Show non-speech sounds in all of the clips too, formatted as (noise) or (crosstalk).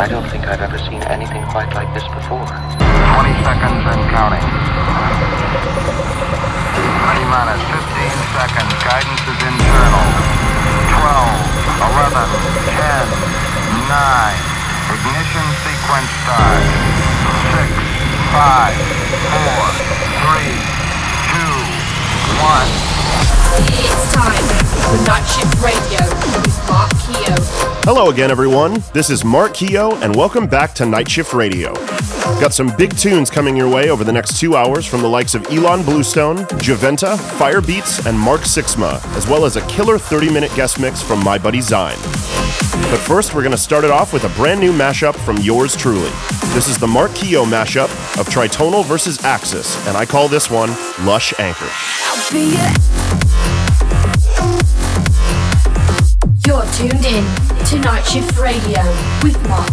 I don't think I've ever seen anything quite like this before. 20 seconds and counting. T-minus 15 seconds. Guidance is internal. 12, 11, 10, 9. Ignition sequence start. 6, 5, 4, 3, 2, 1. It's time for Night Shift Radio with Mark Keogh. Hello again, everyone. This is Mark Keogh, and welcome back to Night Shift Radio. Got some big tunes coming your way over the next two hours from the likes of Ilan Bluestone, Juventa, Firebeats, and Mark Sixma, as well as a killer 30 minute guest mix from my buddy Zine. But first, we're going to start it off with a brand new mashup from yours truly. This is the Mark Keogh mashup of Tritonal versus Axis, and I call this one Lush Anchor. Tuned in to Night Shift Radio with Mark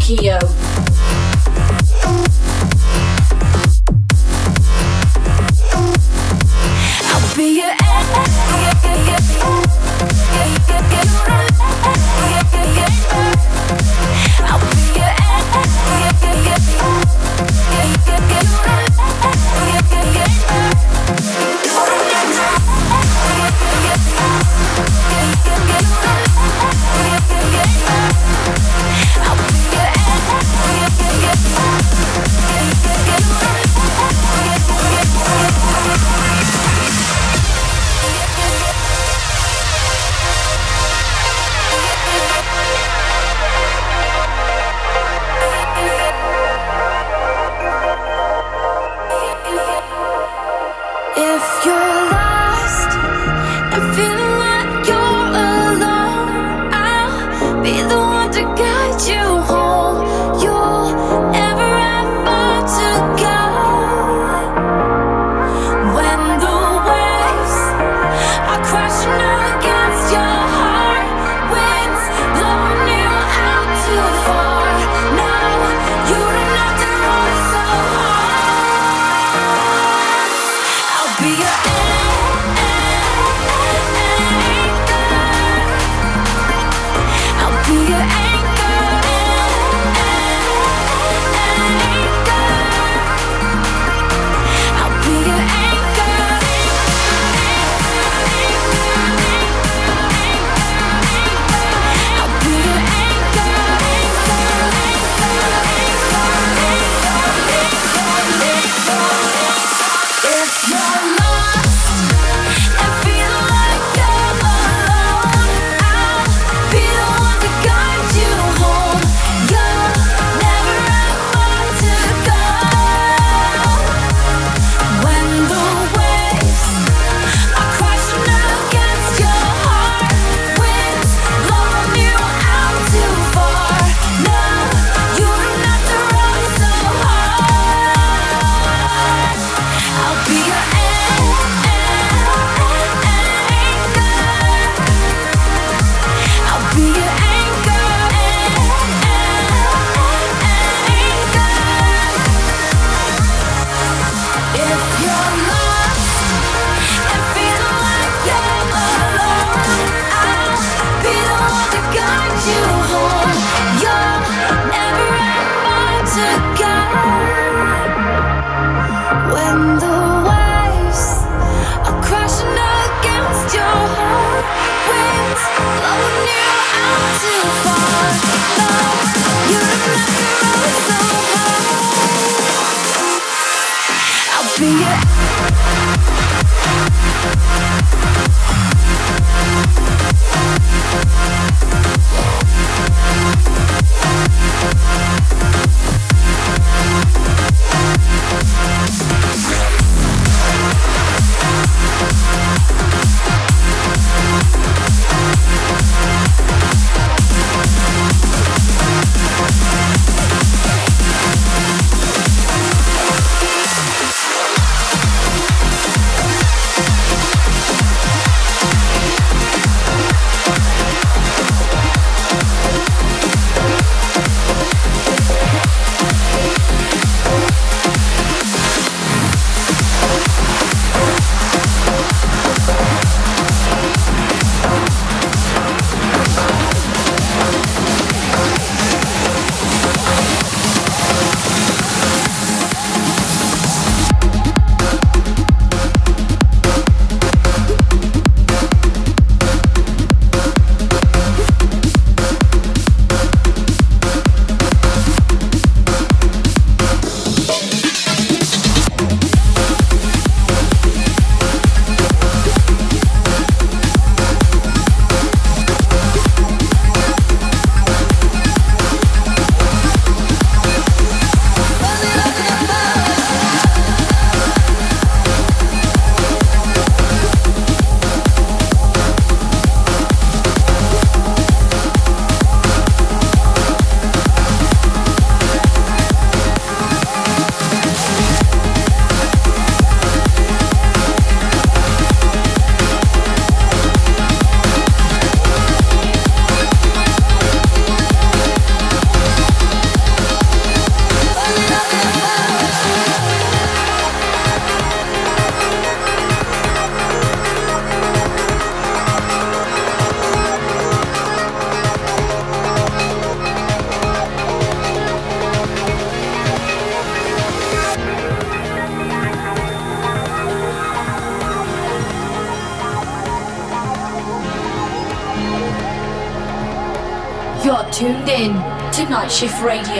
Radio.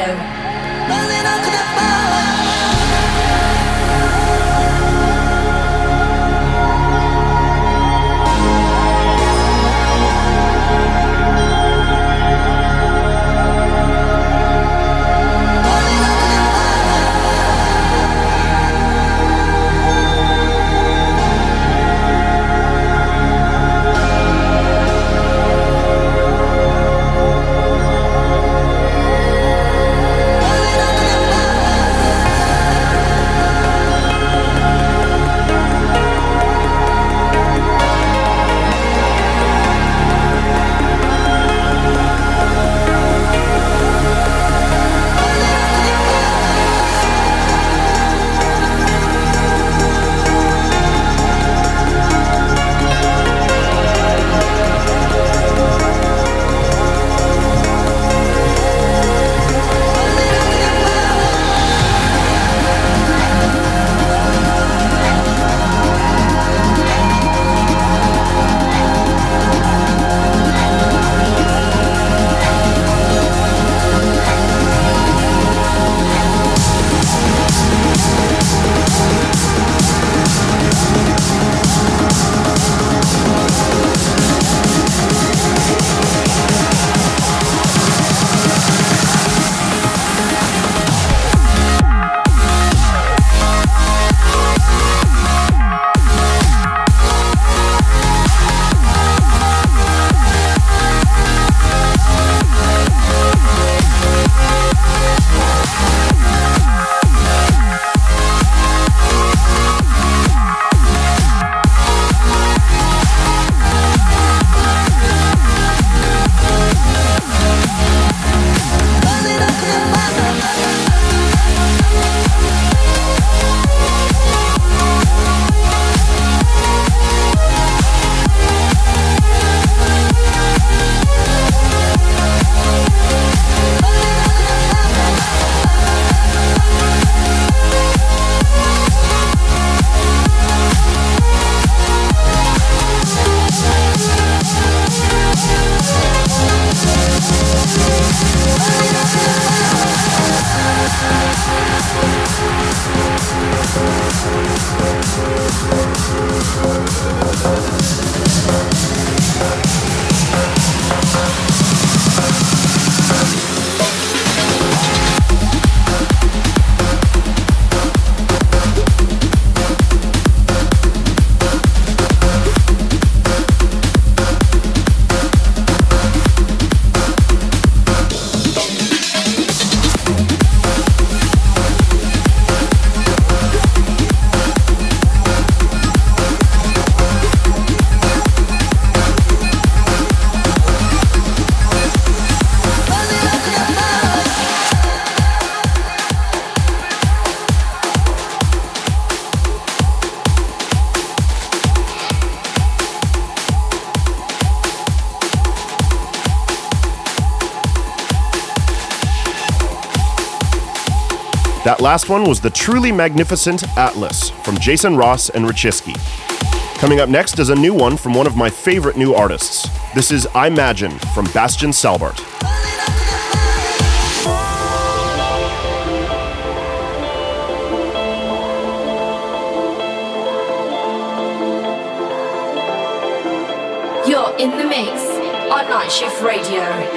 Last one was the truly magnificent Atlas from Jason Ross and Richiski. Coming up next is a new one from one of my favorite new artists. This is I Imagine from Bastian Salbert. You're in the mix on Night Shift Radio.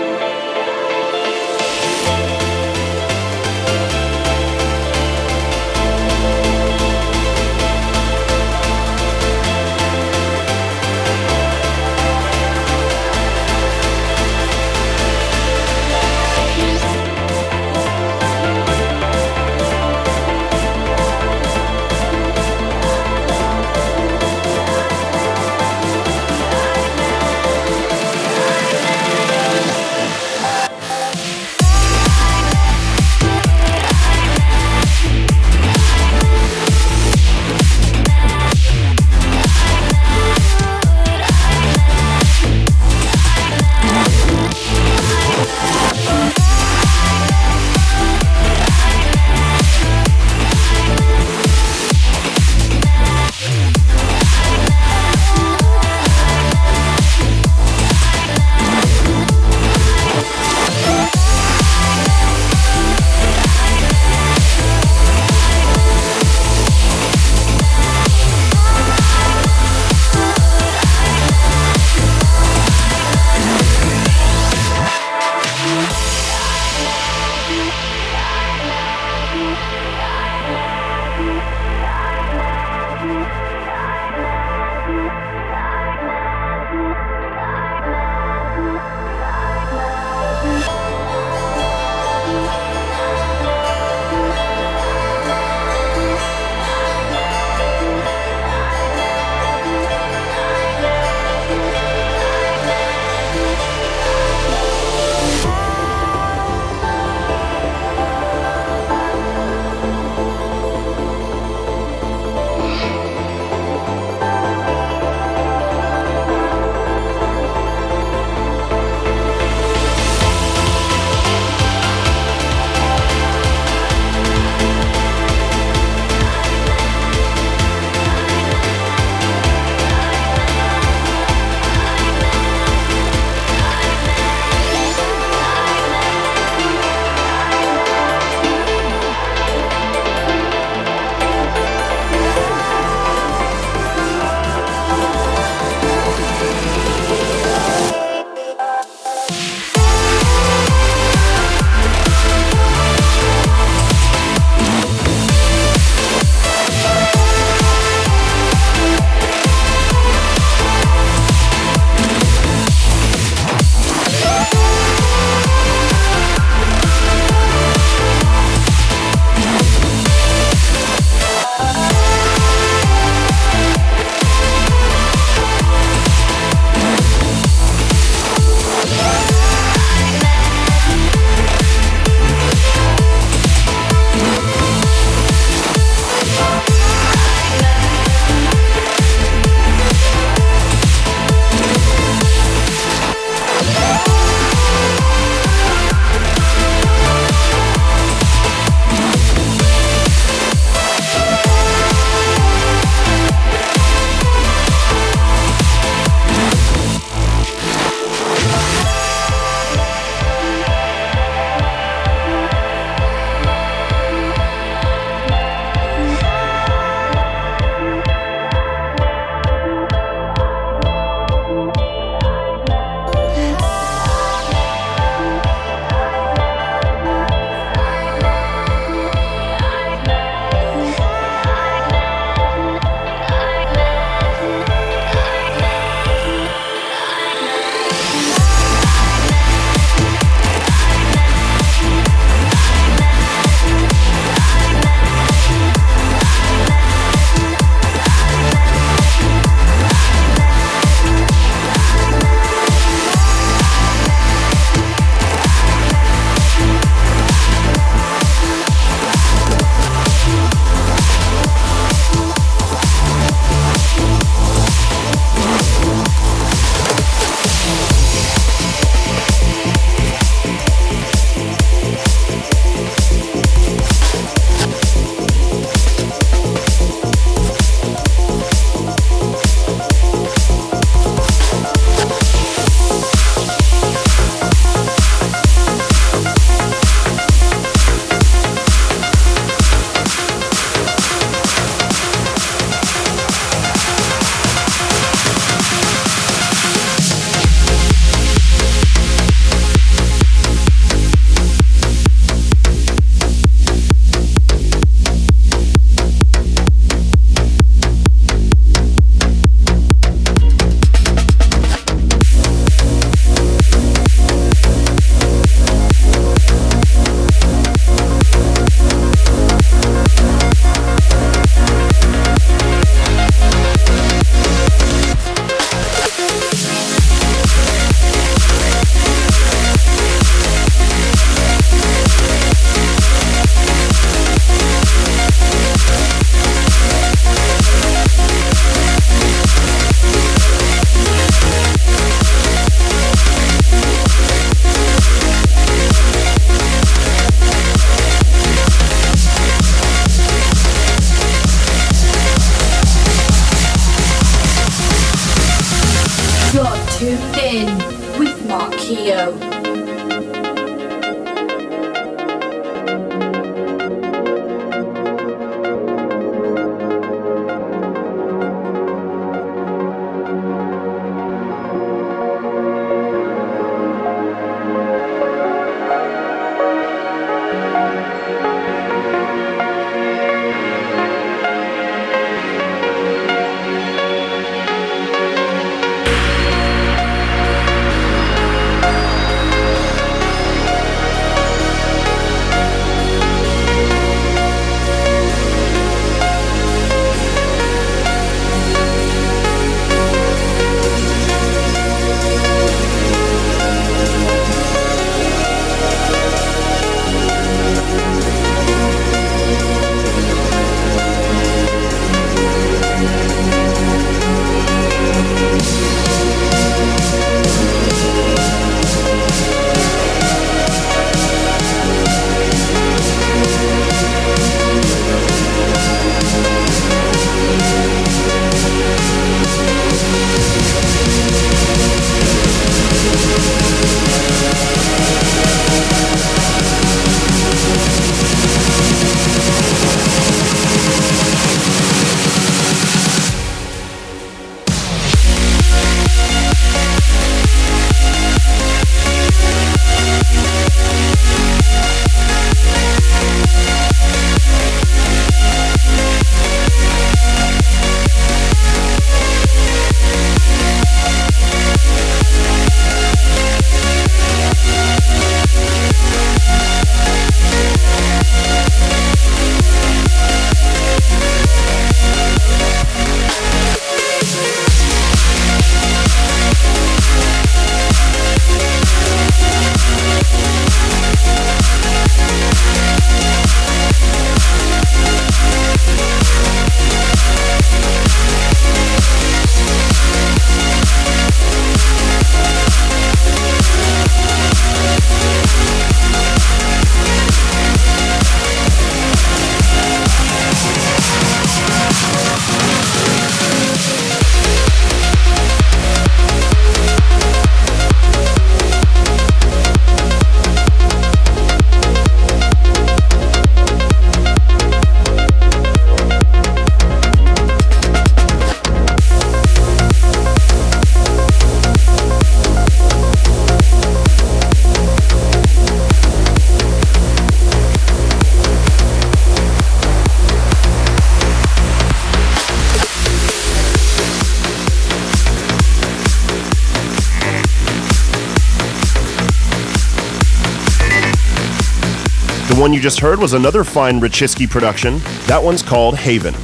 One you just heard was another fine Richiski production. That one's called Haven.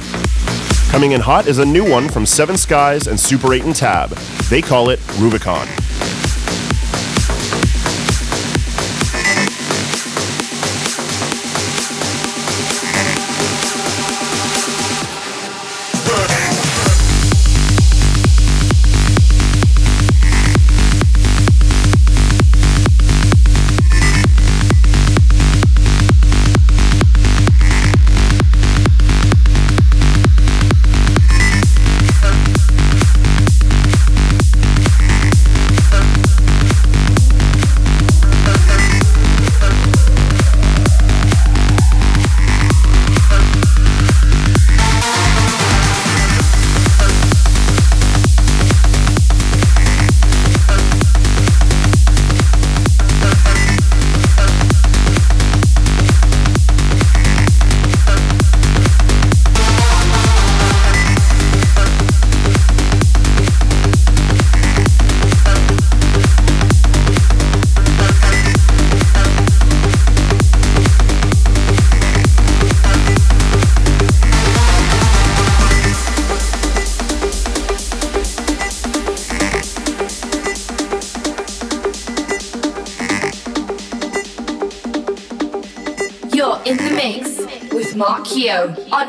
Coming in hot is a new one from Seven Skies and Super 8 and Tab. They call it Rubicon.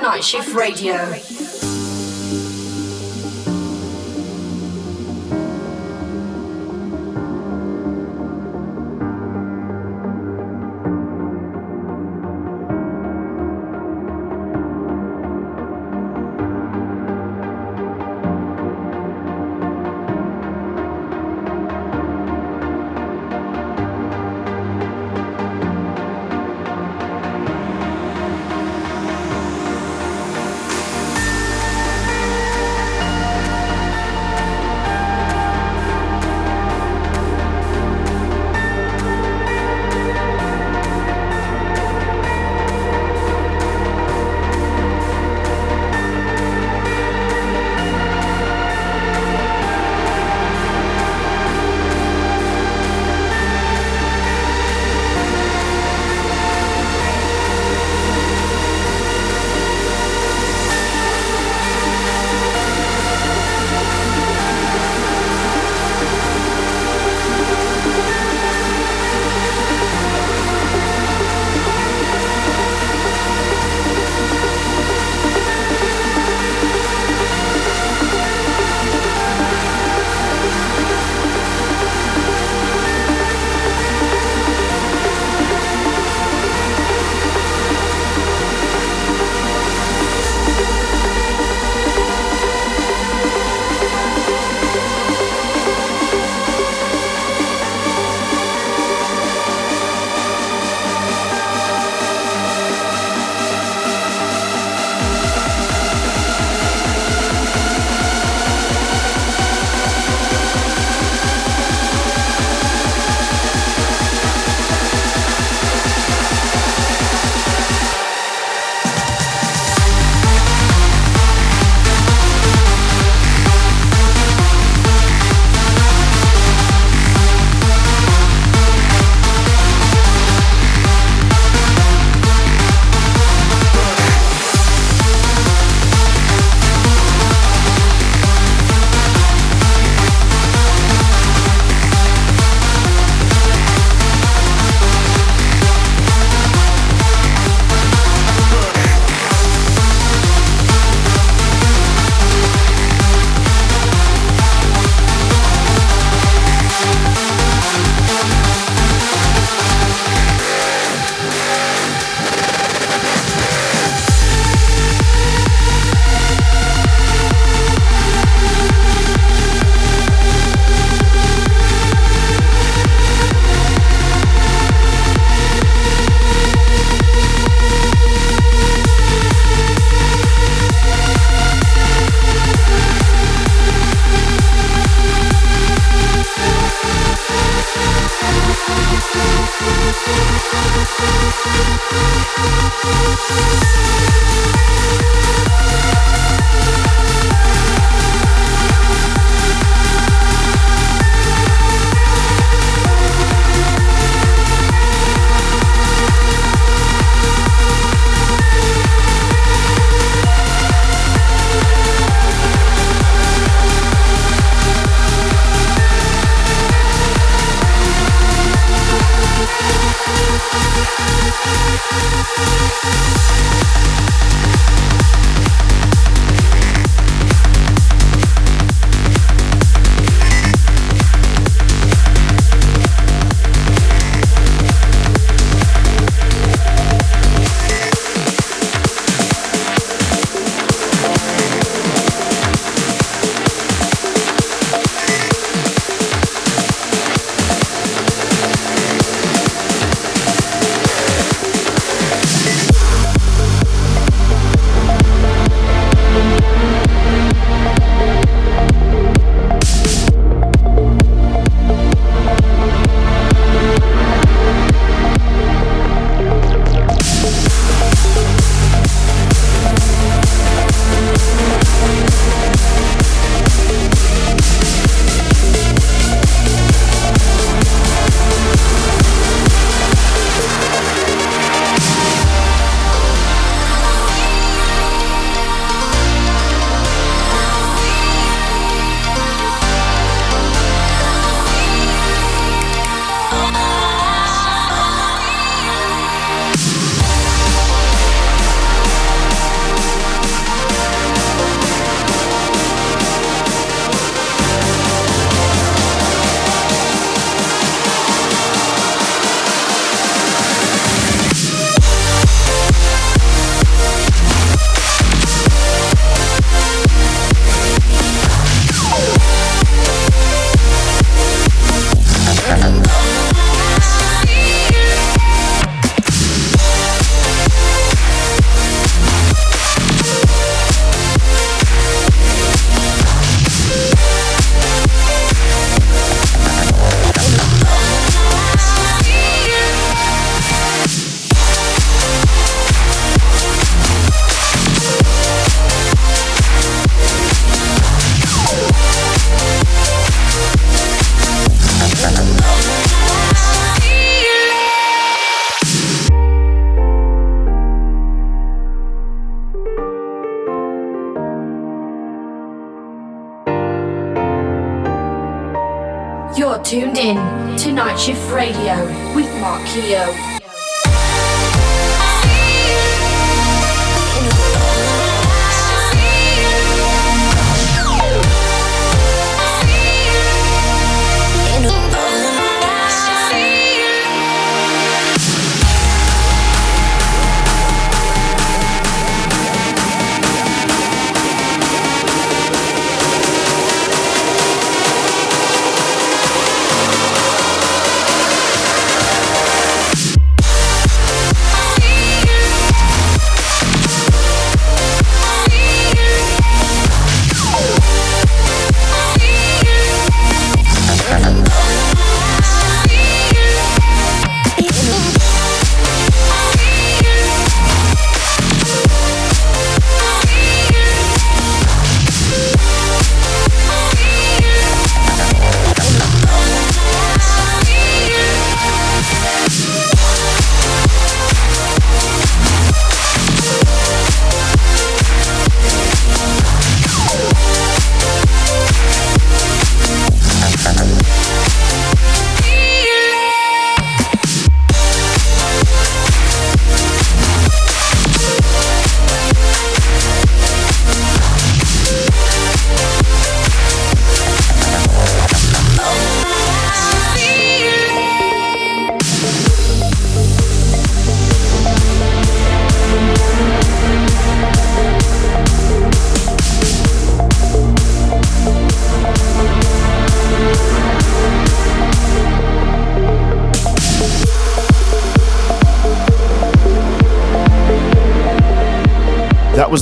Night Shift Radio.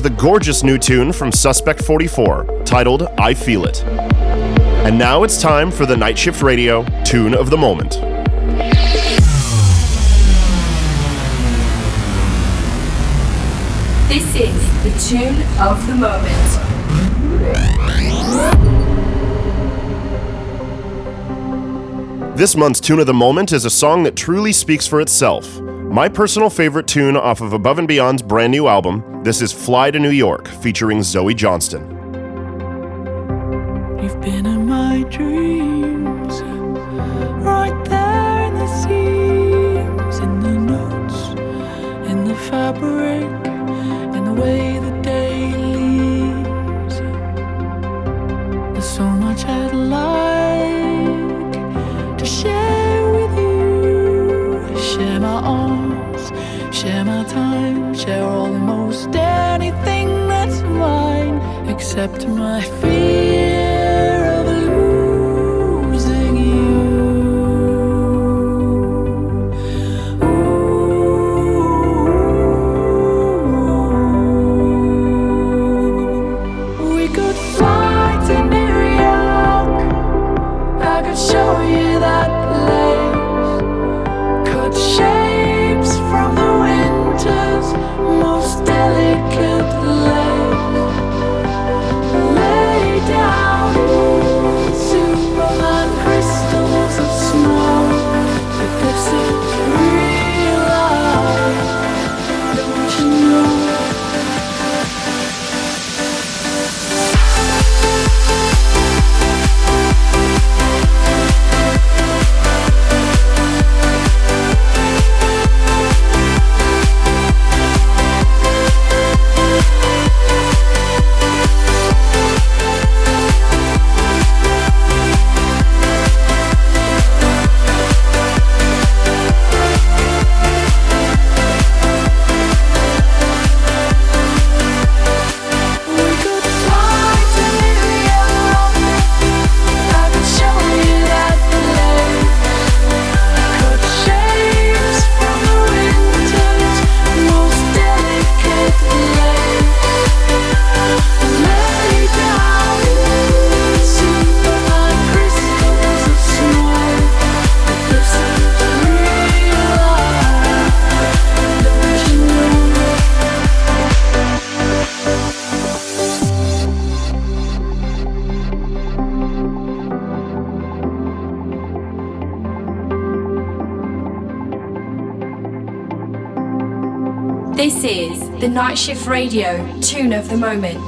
the gorgeous new tune from Suspect 44 titled I Feel It. And now it's time for the Night Shift Radio Tune of the Moment. This is the tune of the moment. This month's Tune of the Moment is a song that truly speaks for itself. My personal favorite tune off of Above and Beyond's brand new album, this is Fly to New York, featuring Zoe Johnston. Except my fear Night Shift Radio tune of the moment.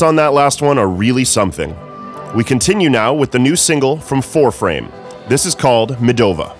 Lyrics on that last one are really something. We continue now with the new single from Four Frame. This is called Midova.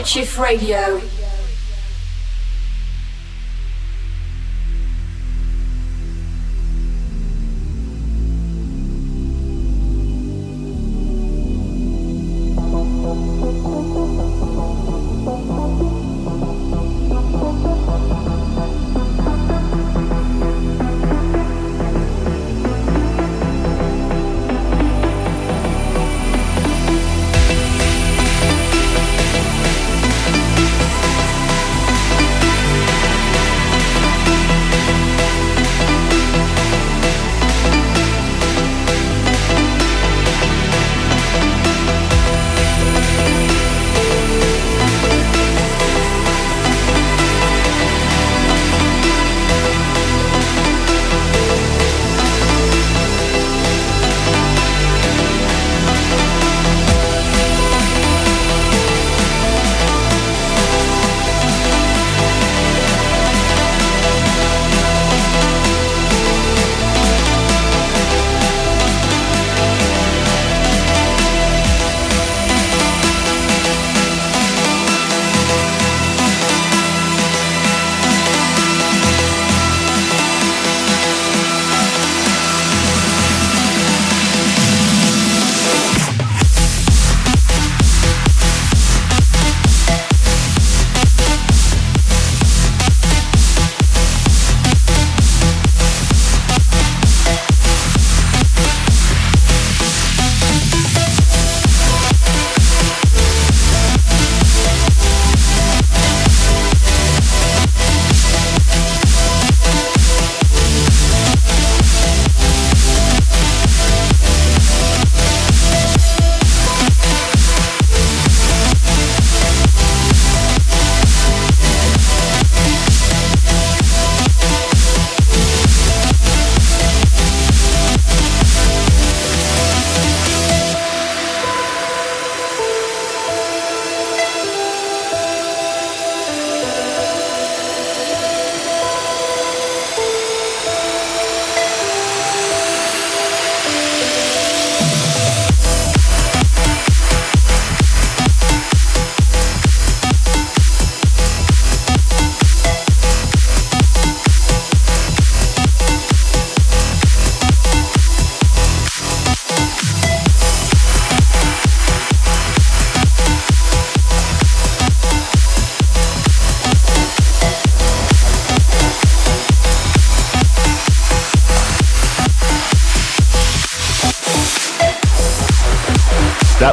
Night Shift Radio.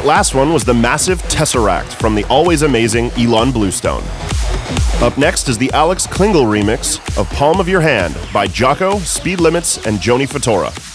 Last one was the massive Tesseract from the always amazing Ilan Bluestone. Up next is the Alex Klingel remix of Palm of Your Hand by Jocko, Speed Limits, and Joni Fatora.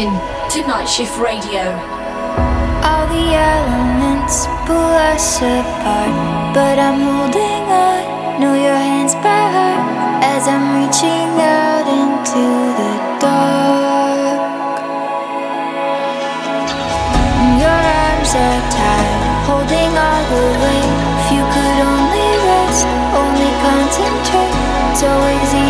in to Night Shift Radio. All the elements pull us apart, but I'm holding on. Know your hands by heart as I'm reaching out into the dark. And your arms are tied, holding all the way. If you could only rest, only concentrate, it's always easy.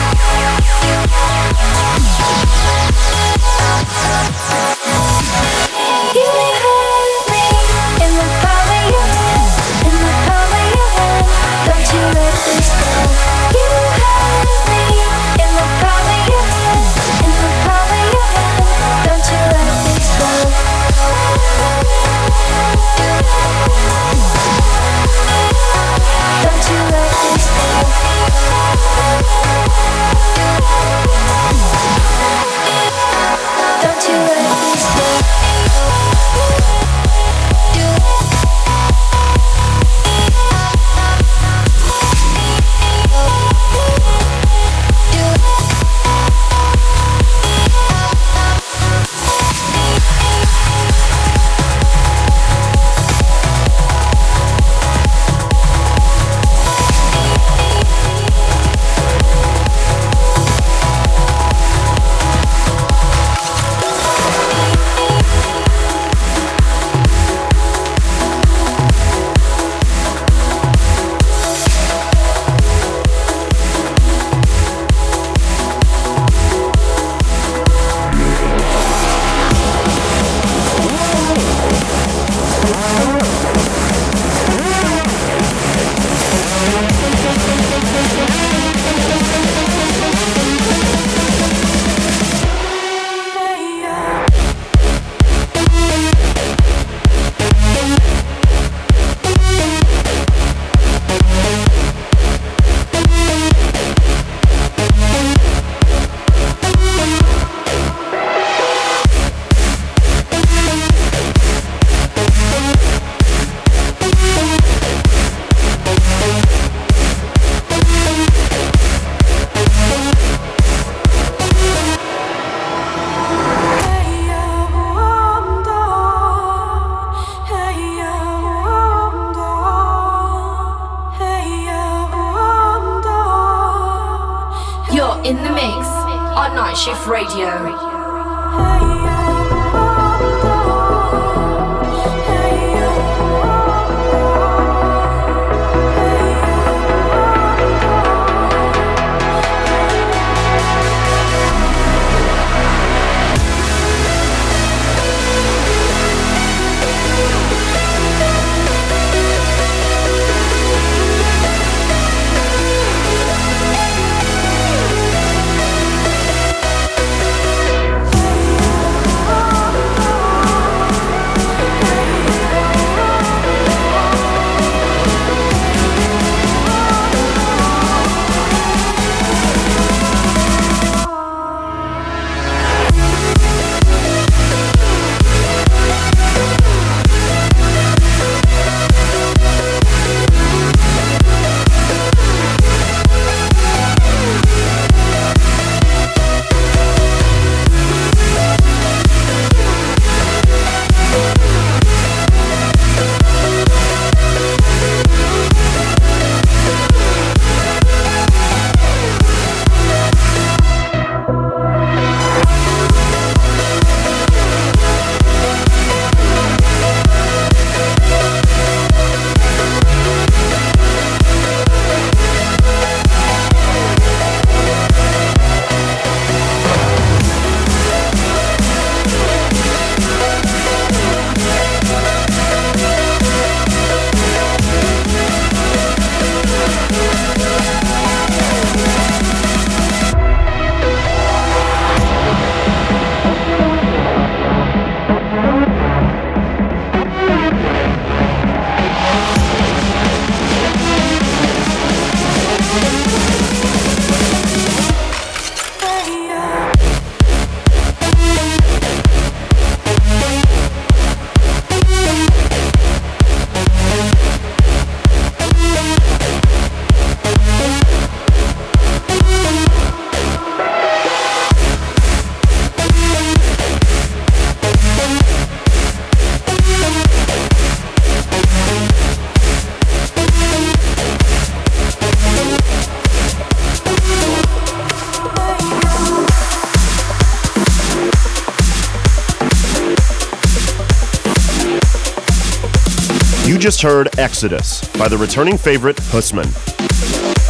Just heard Exodus by the returning favorite Husman.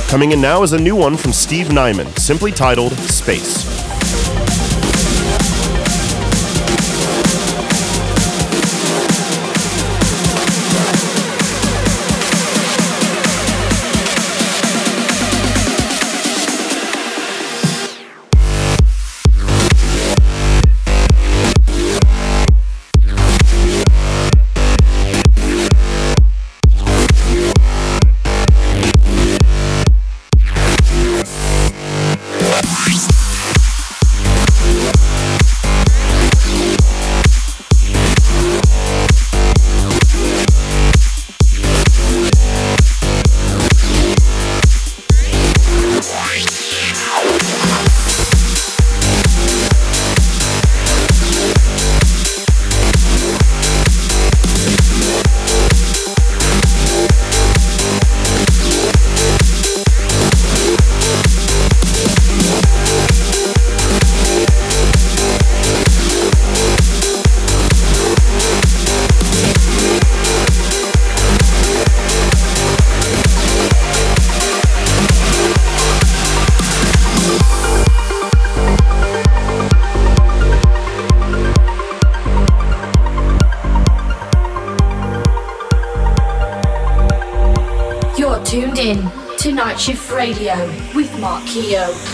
Coming in now is a new one from Steve Nyman, simply titled Space. Radio with Mark Keogh.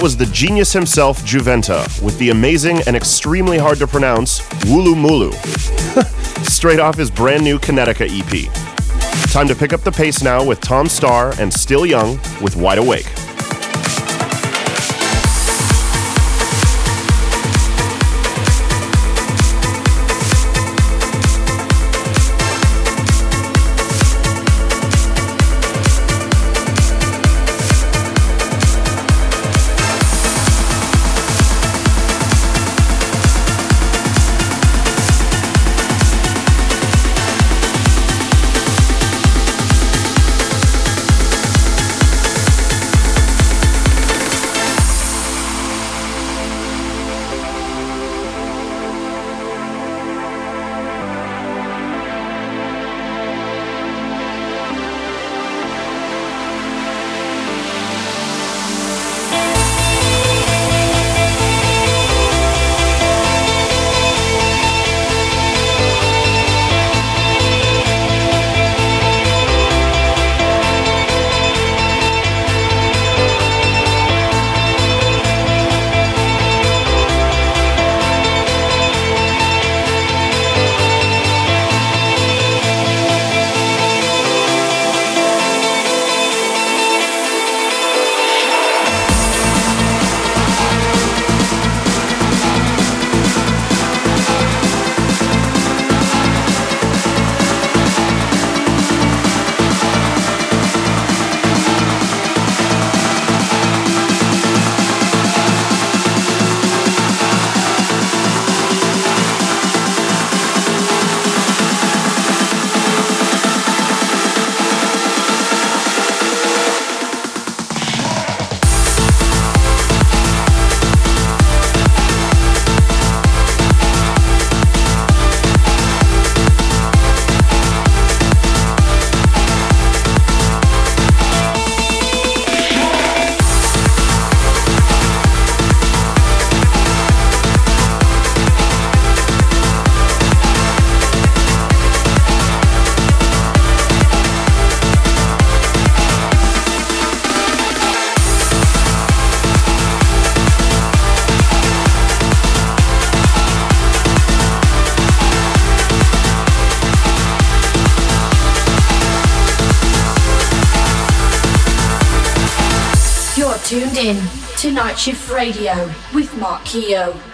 That was the genius himself, Juventa, with the amazing and extremely hard to pronounce Wulu Mulu, (laughs) straight off his brand new Kinetica EP. Time to pick up the pace now with Tom Staar and Still Young with Wide Awake. Night Shift Radio with Mark Keogh.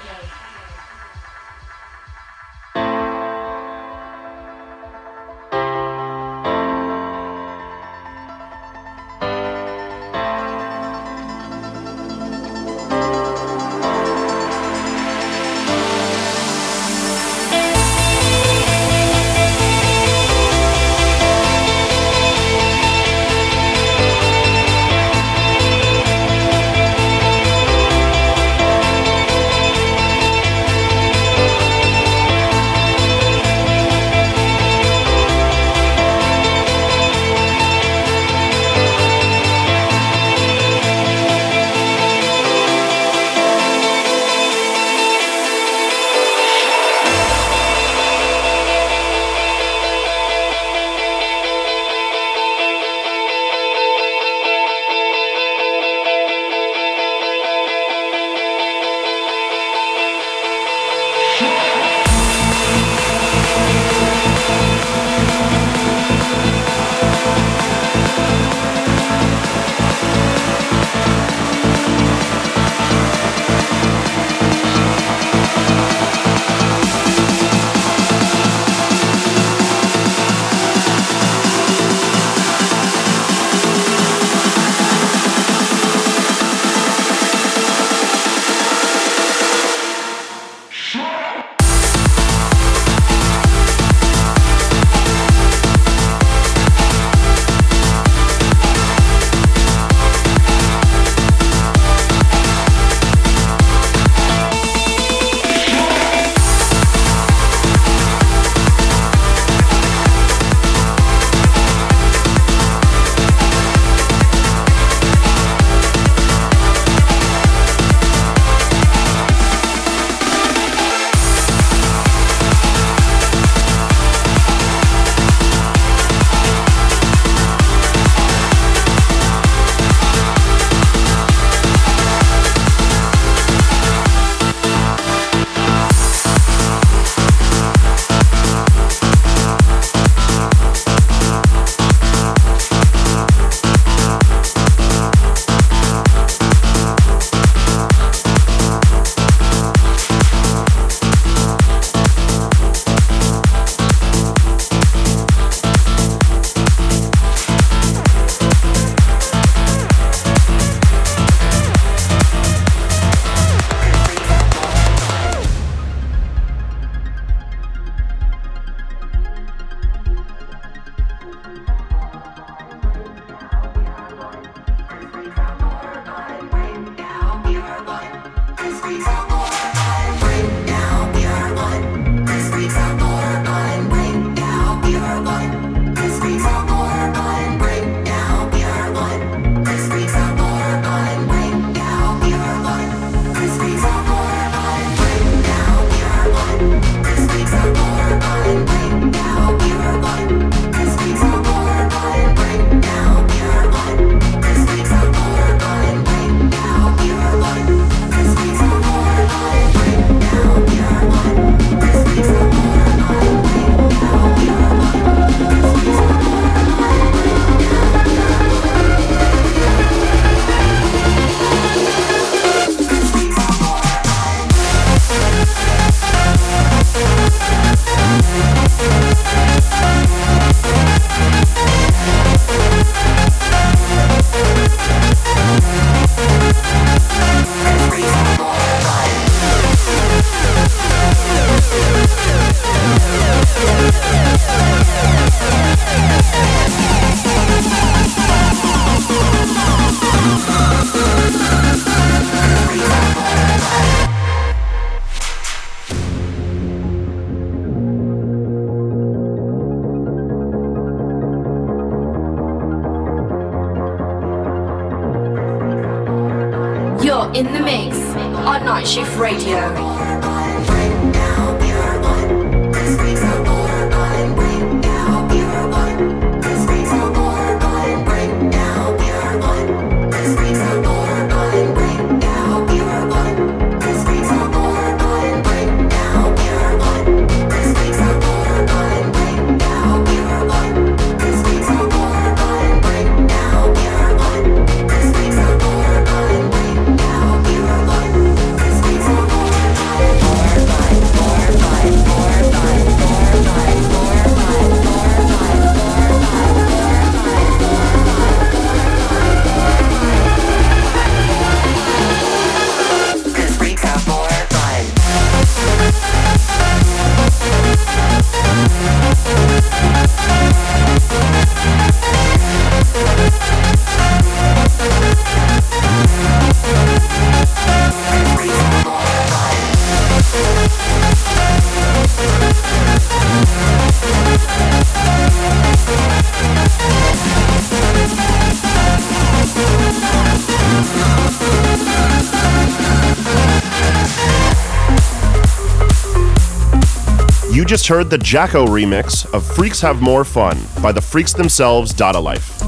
Just heard the Jacko remix of Freaks Have More Fun by the Freaks themselves, Dada Life.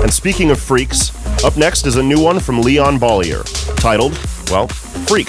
And speaking of freaks, up next is a new one from Leon Bolier, titled, well, Freak.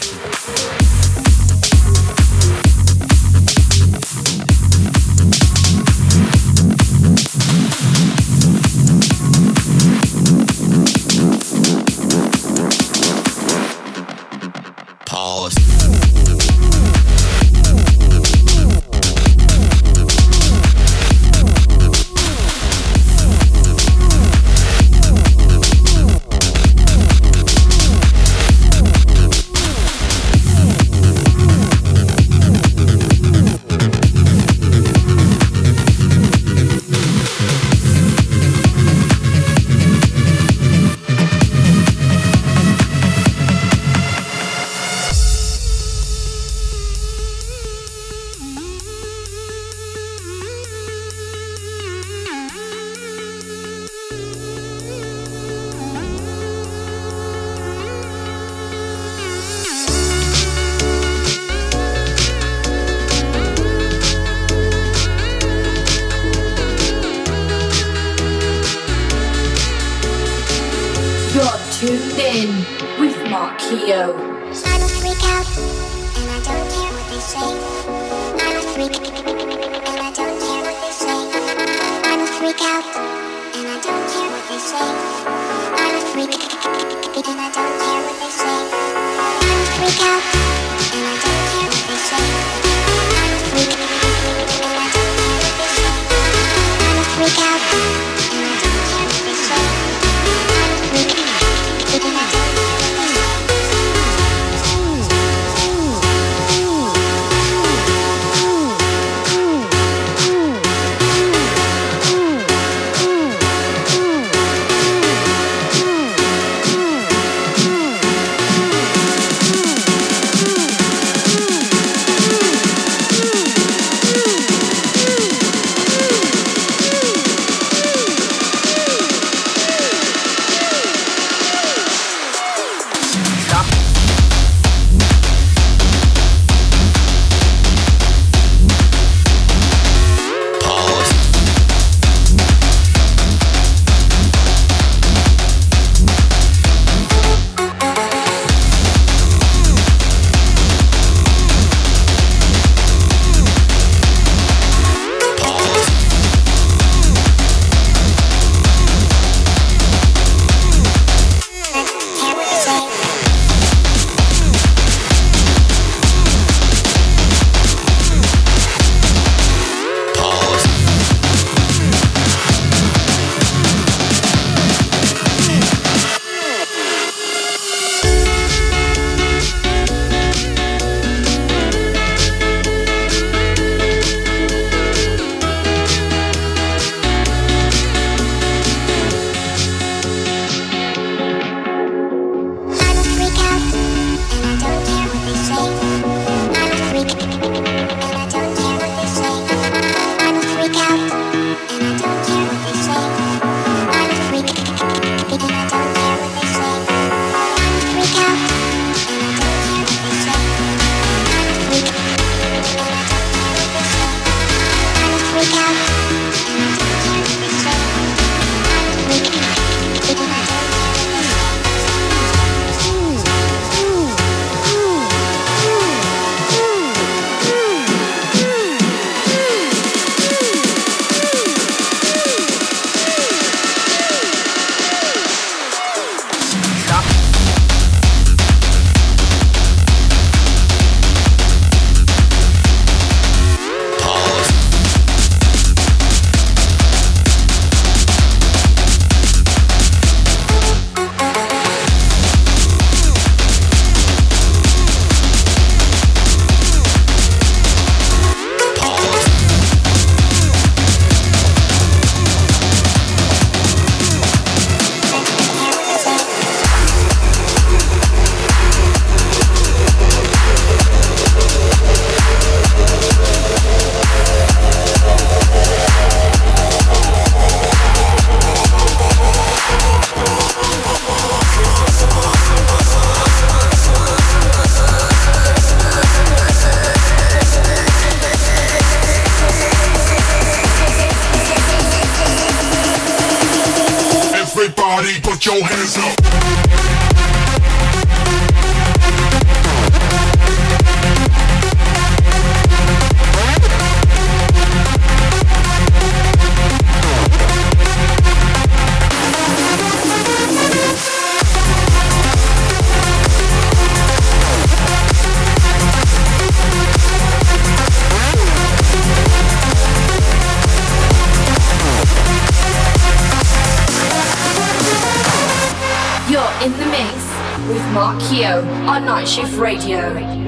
Keogh on Night Shift Radio.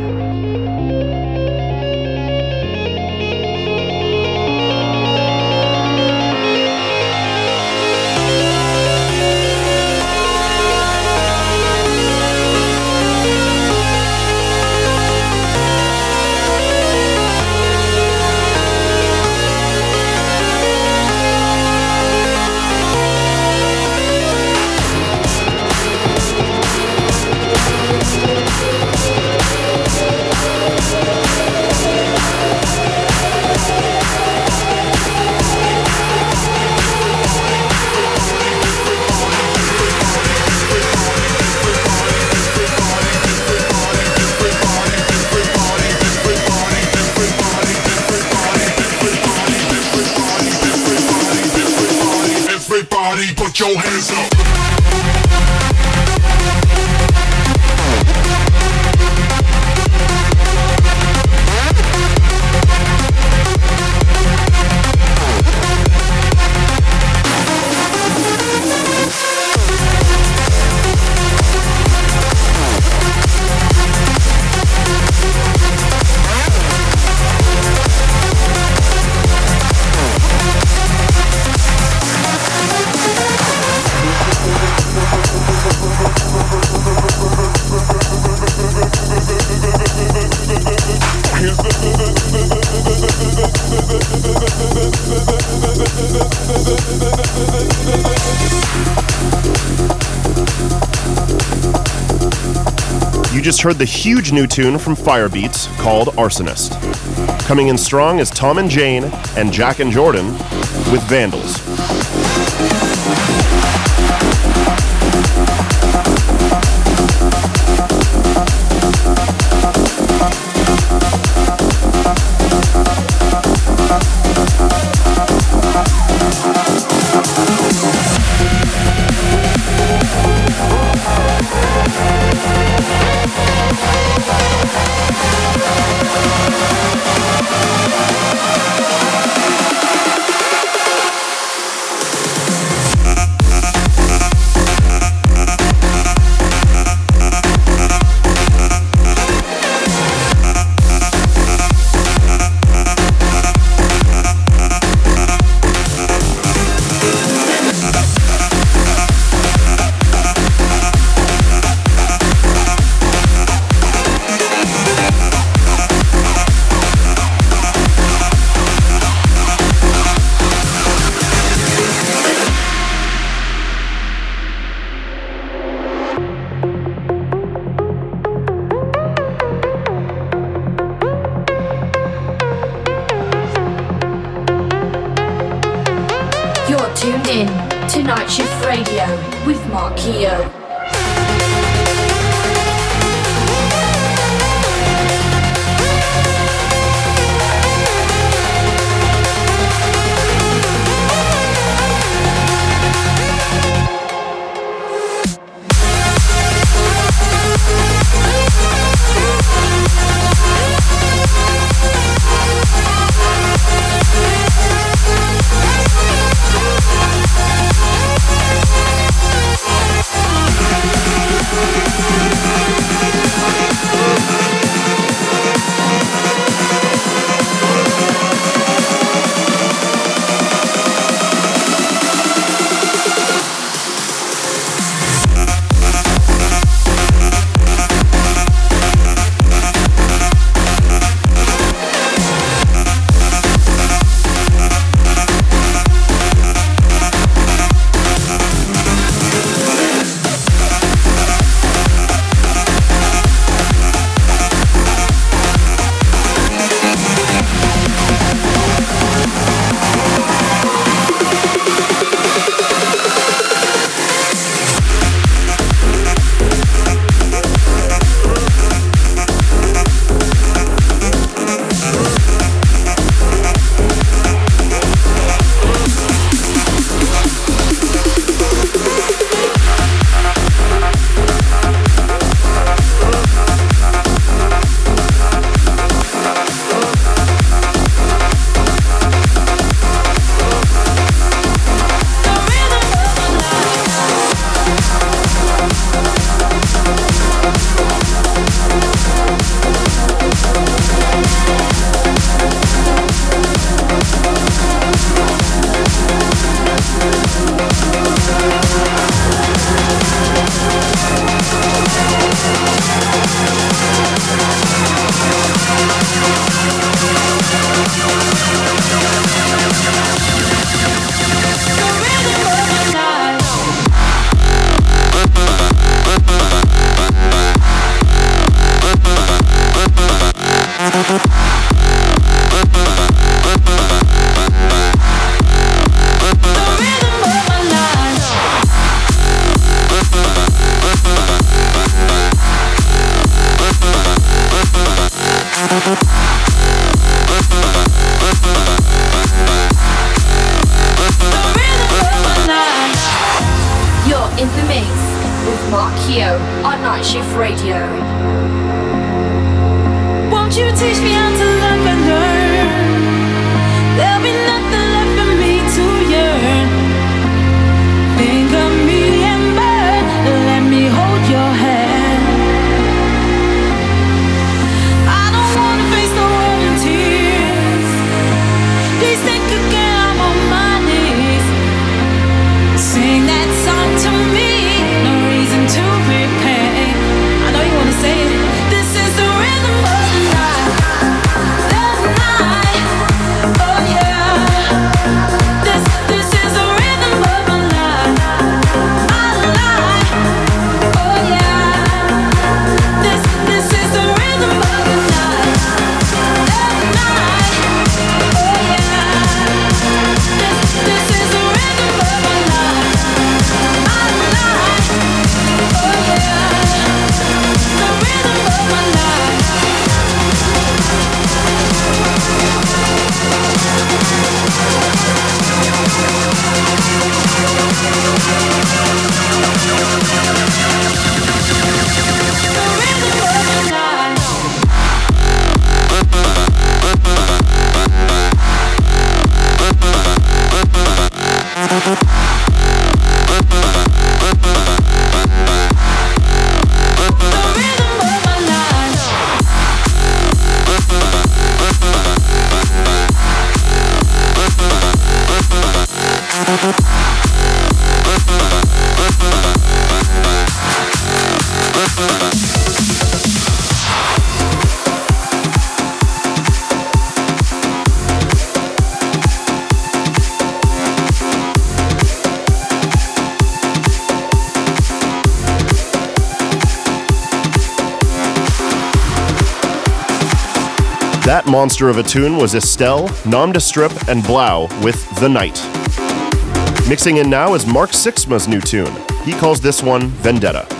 Your hands up. Just heard the huge new tune from Firebeatz called Arsonist. Coming in strong is Tom and Jame and Jack and Jordan with Vandals. Monster of a tune was Estelle, Nom de Strip, and Blau with The Night. Mixing in now is Mark Sixma's new tune. He calls this one Vendetta.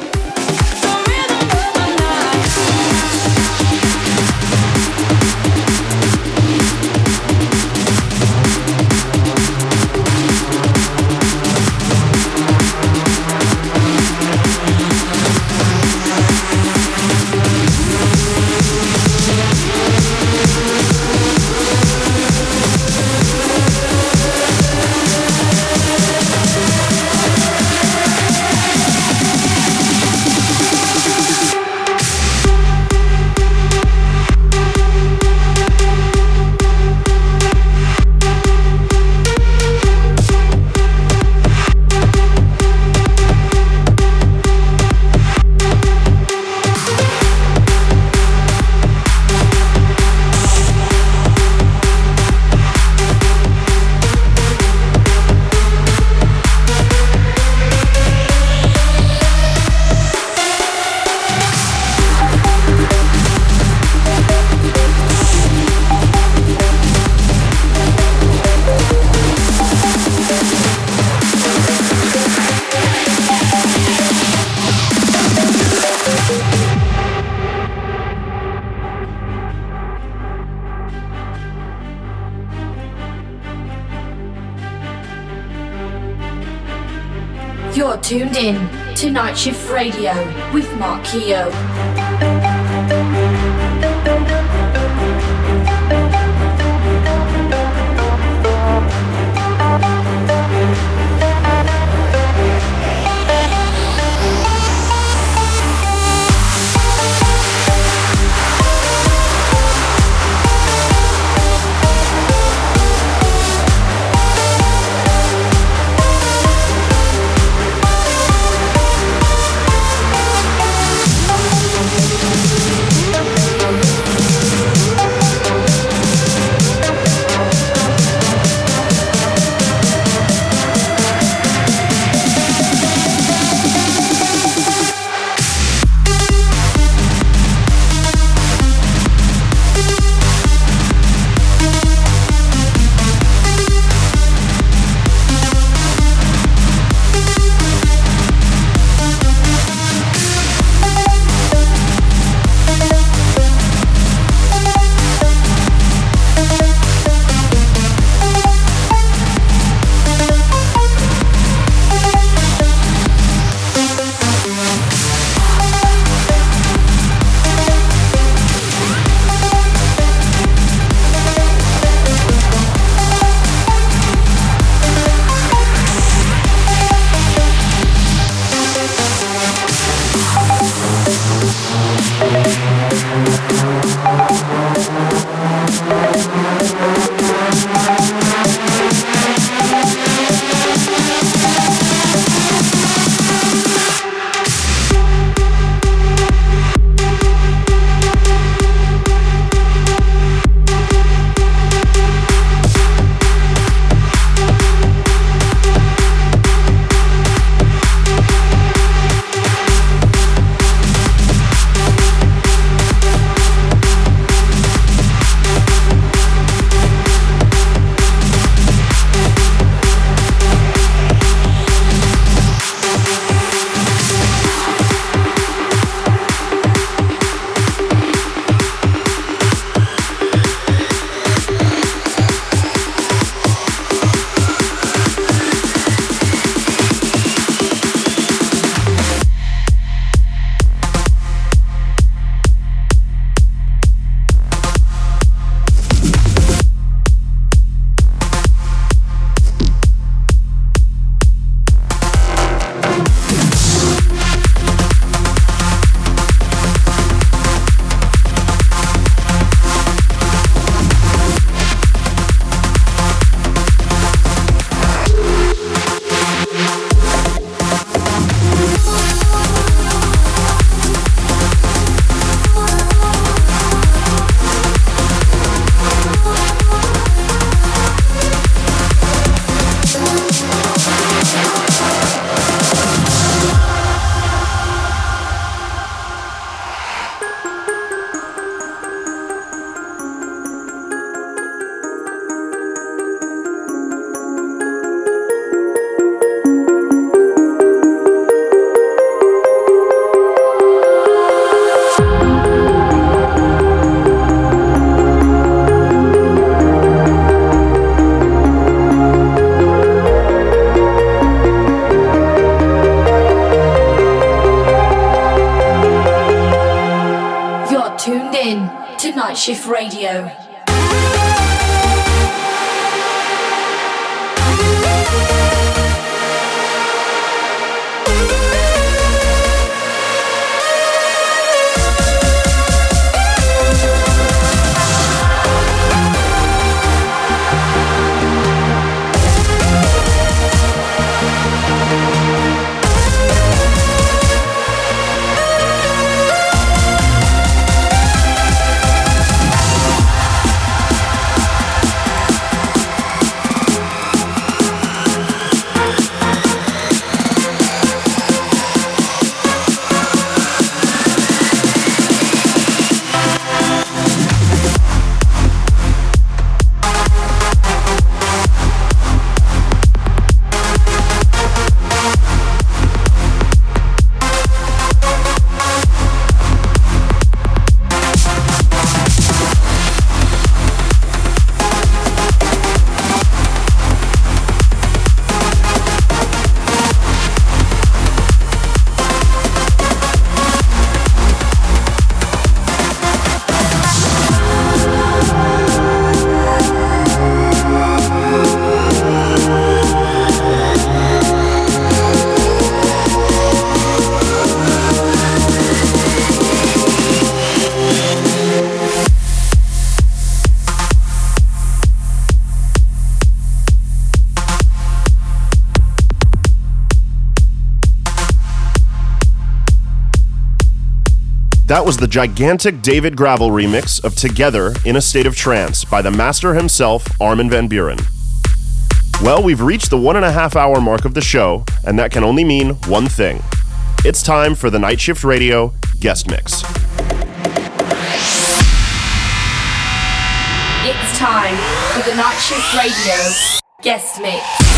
Radio with Mark Keogh. That was the gigantic David Gravell remix of Together in a State of Trance by the master himself, Armin van Buuren. Well, we've reached the one and a half hour mark of the show, and that can only mean one thing. It's time for the Night Shift Radio guest mix. It's time for the Night Shift Radio guest mix.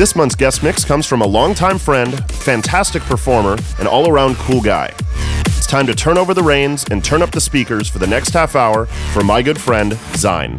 This month's guest mix comes from a longtime friend, fantastic performer, and all around cool guy. It's time to turn over the reins and turn up the speakers for the next half hour for my good friend, Zine.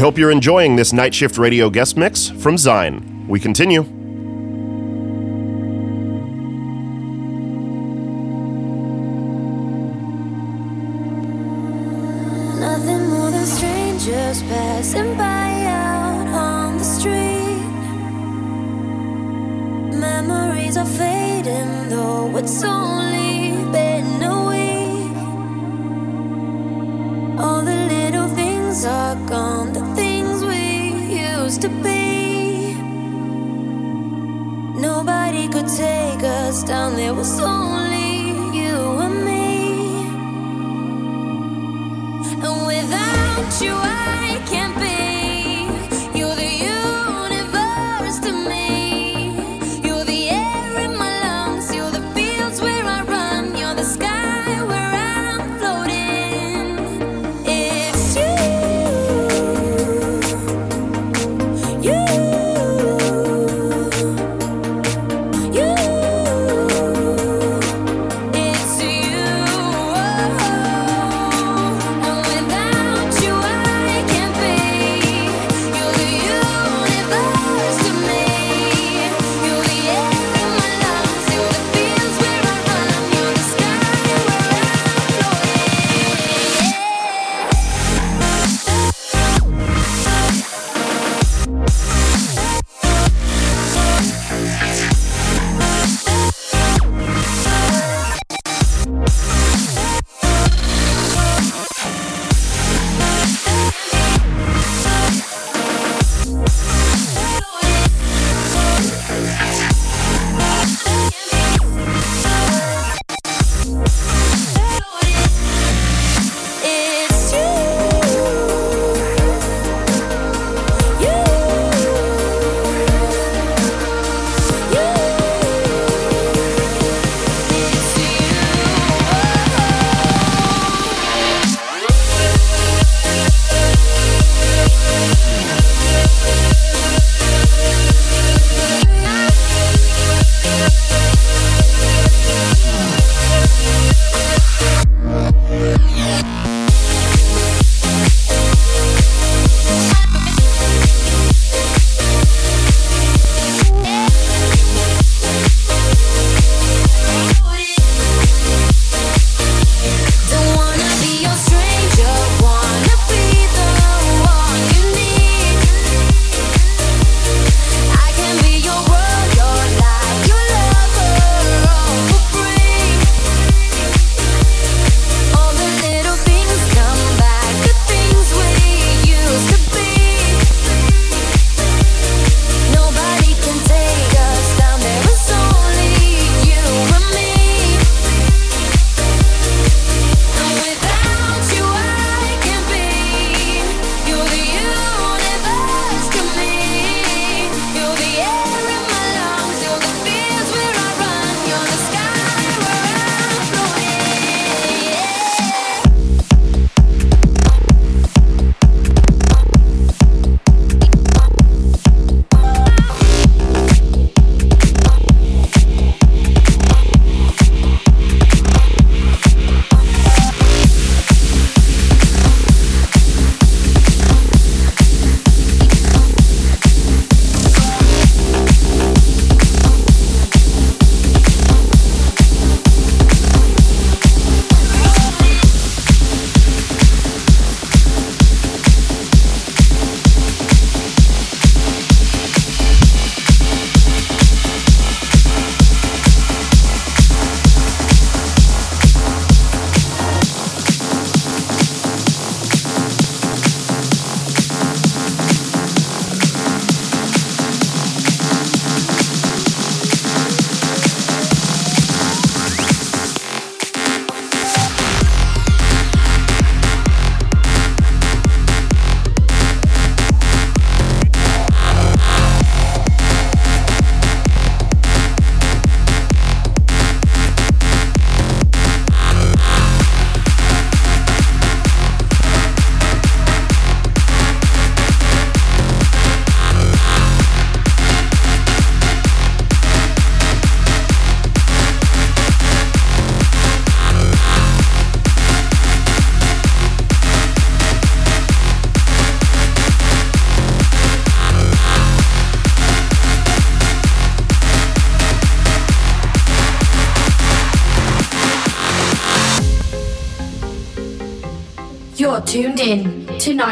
I hope you're enjoying this night shift radio guest mix from Zine. We continue.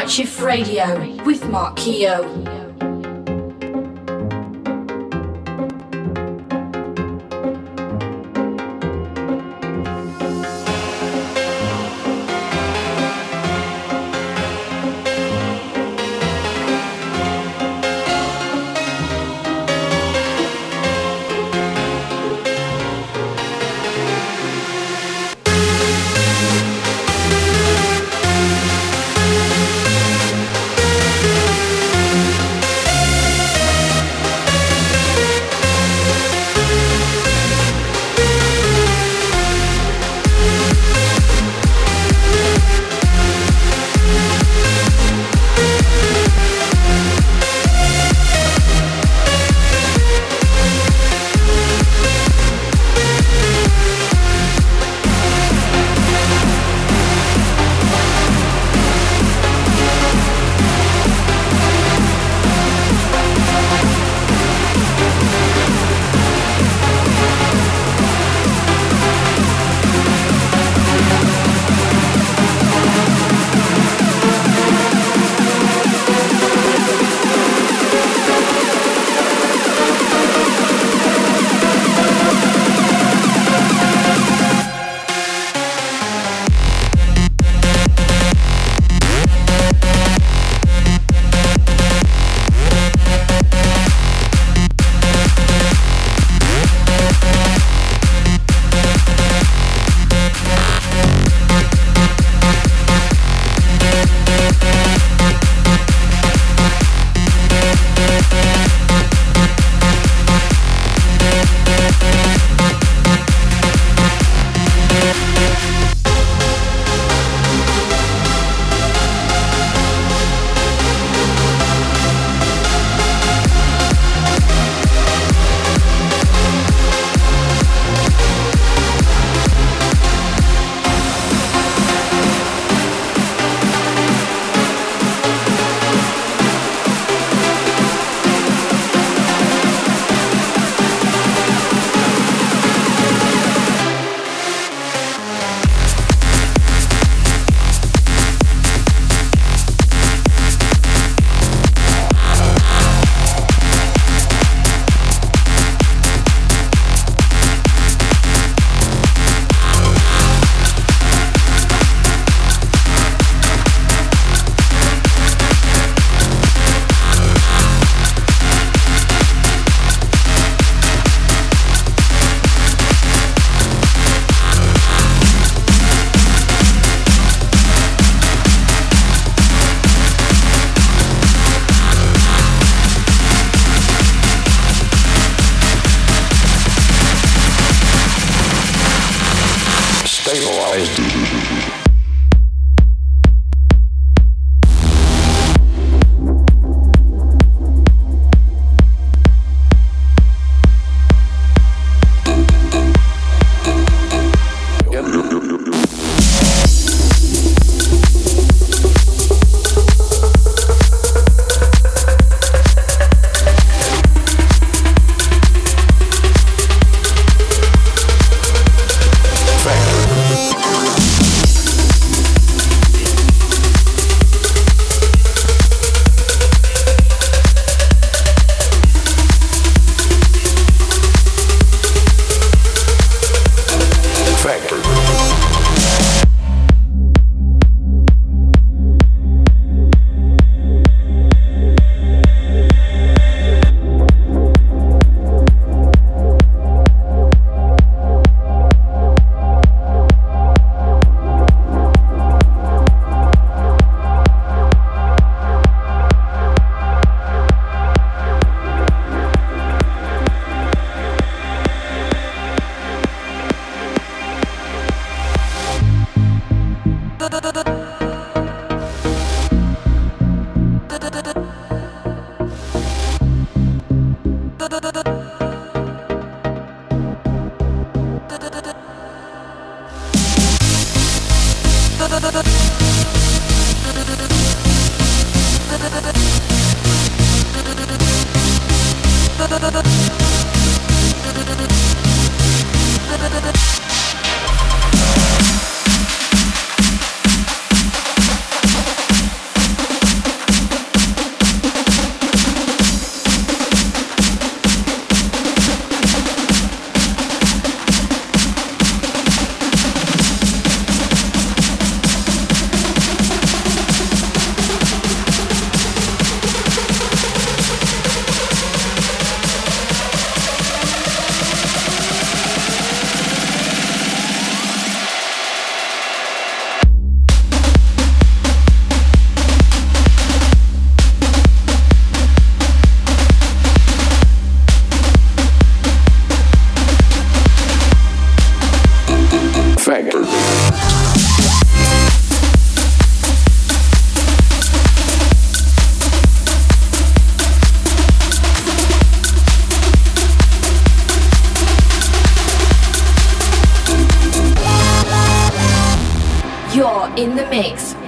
Night Shift Radio with Mark Keogh.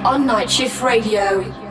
On Night Shift Radio.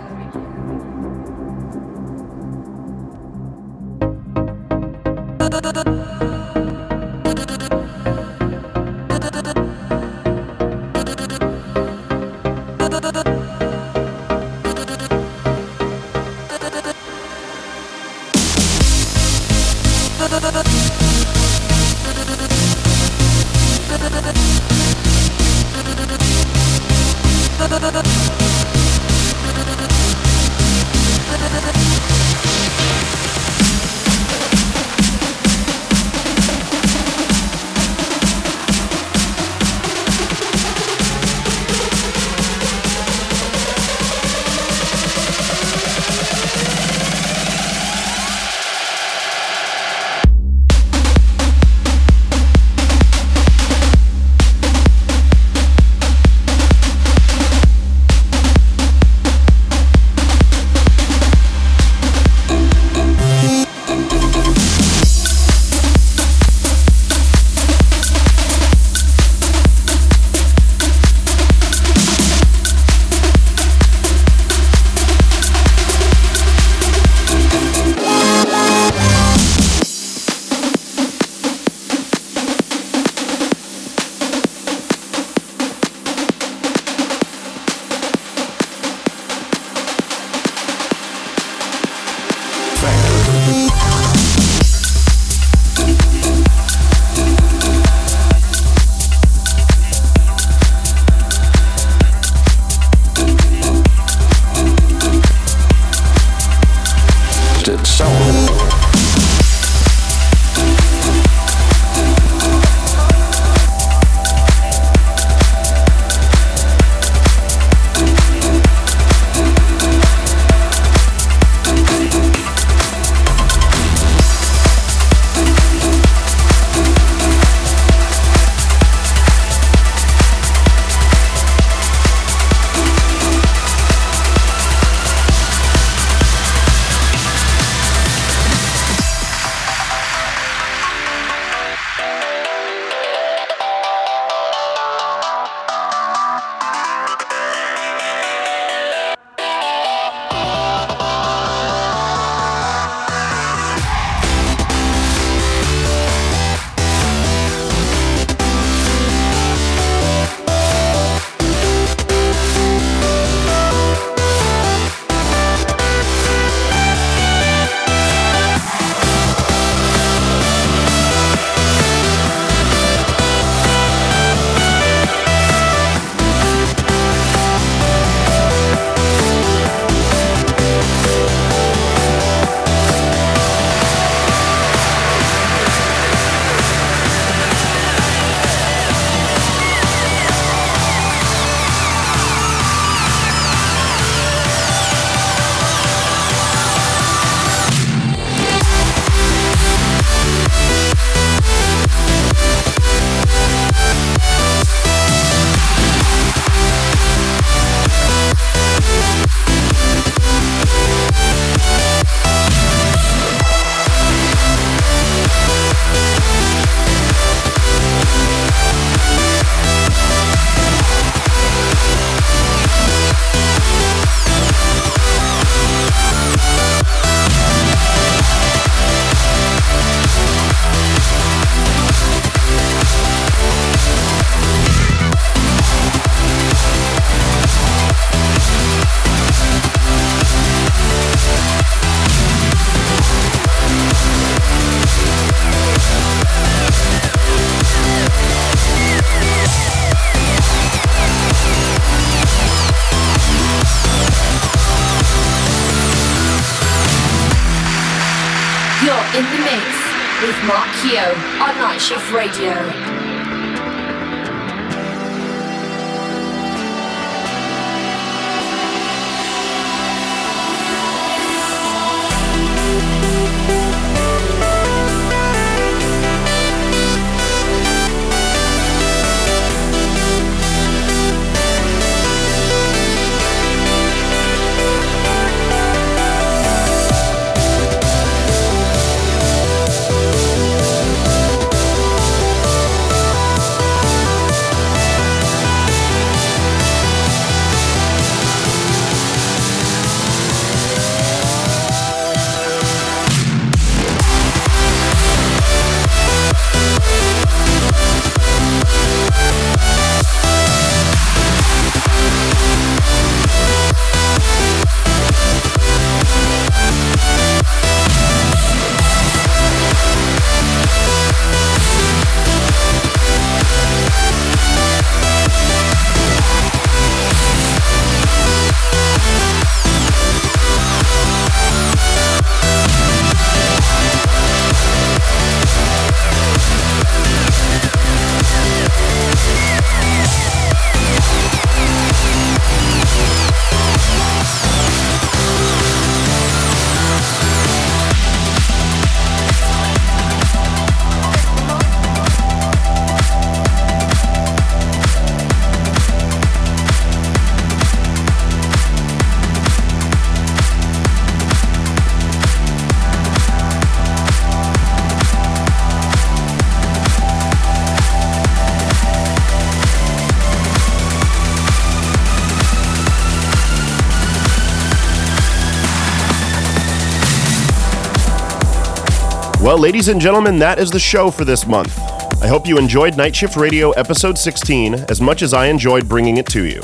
Well, ladies and gentlemen, that is the show for this month. I hope you enjoyed Night Shift Radio episode 16 as much as I enjoyed bringing it to you.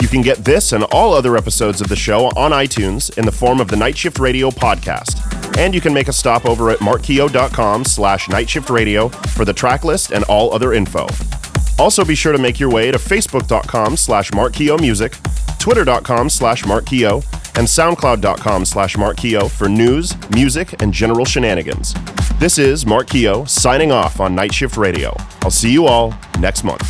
You can get this and all other episodes of the show on iTunes in the form of the Night Shift Radio podcast. And you can make a stop over at markkeo.com slash nightshiftradio for the track list and all other info. Also be sure to make your way to facebook.com slash markkeomusic, twitter.com slash markkeo, and soundcloud.com slash markkeo for news, music, and general shenanigans. This is Mark Keogh signing off on Night Shift Radio. I'll see you all next month.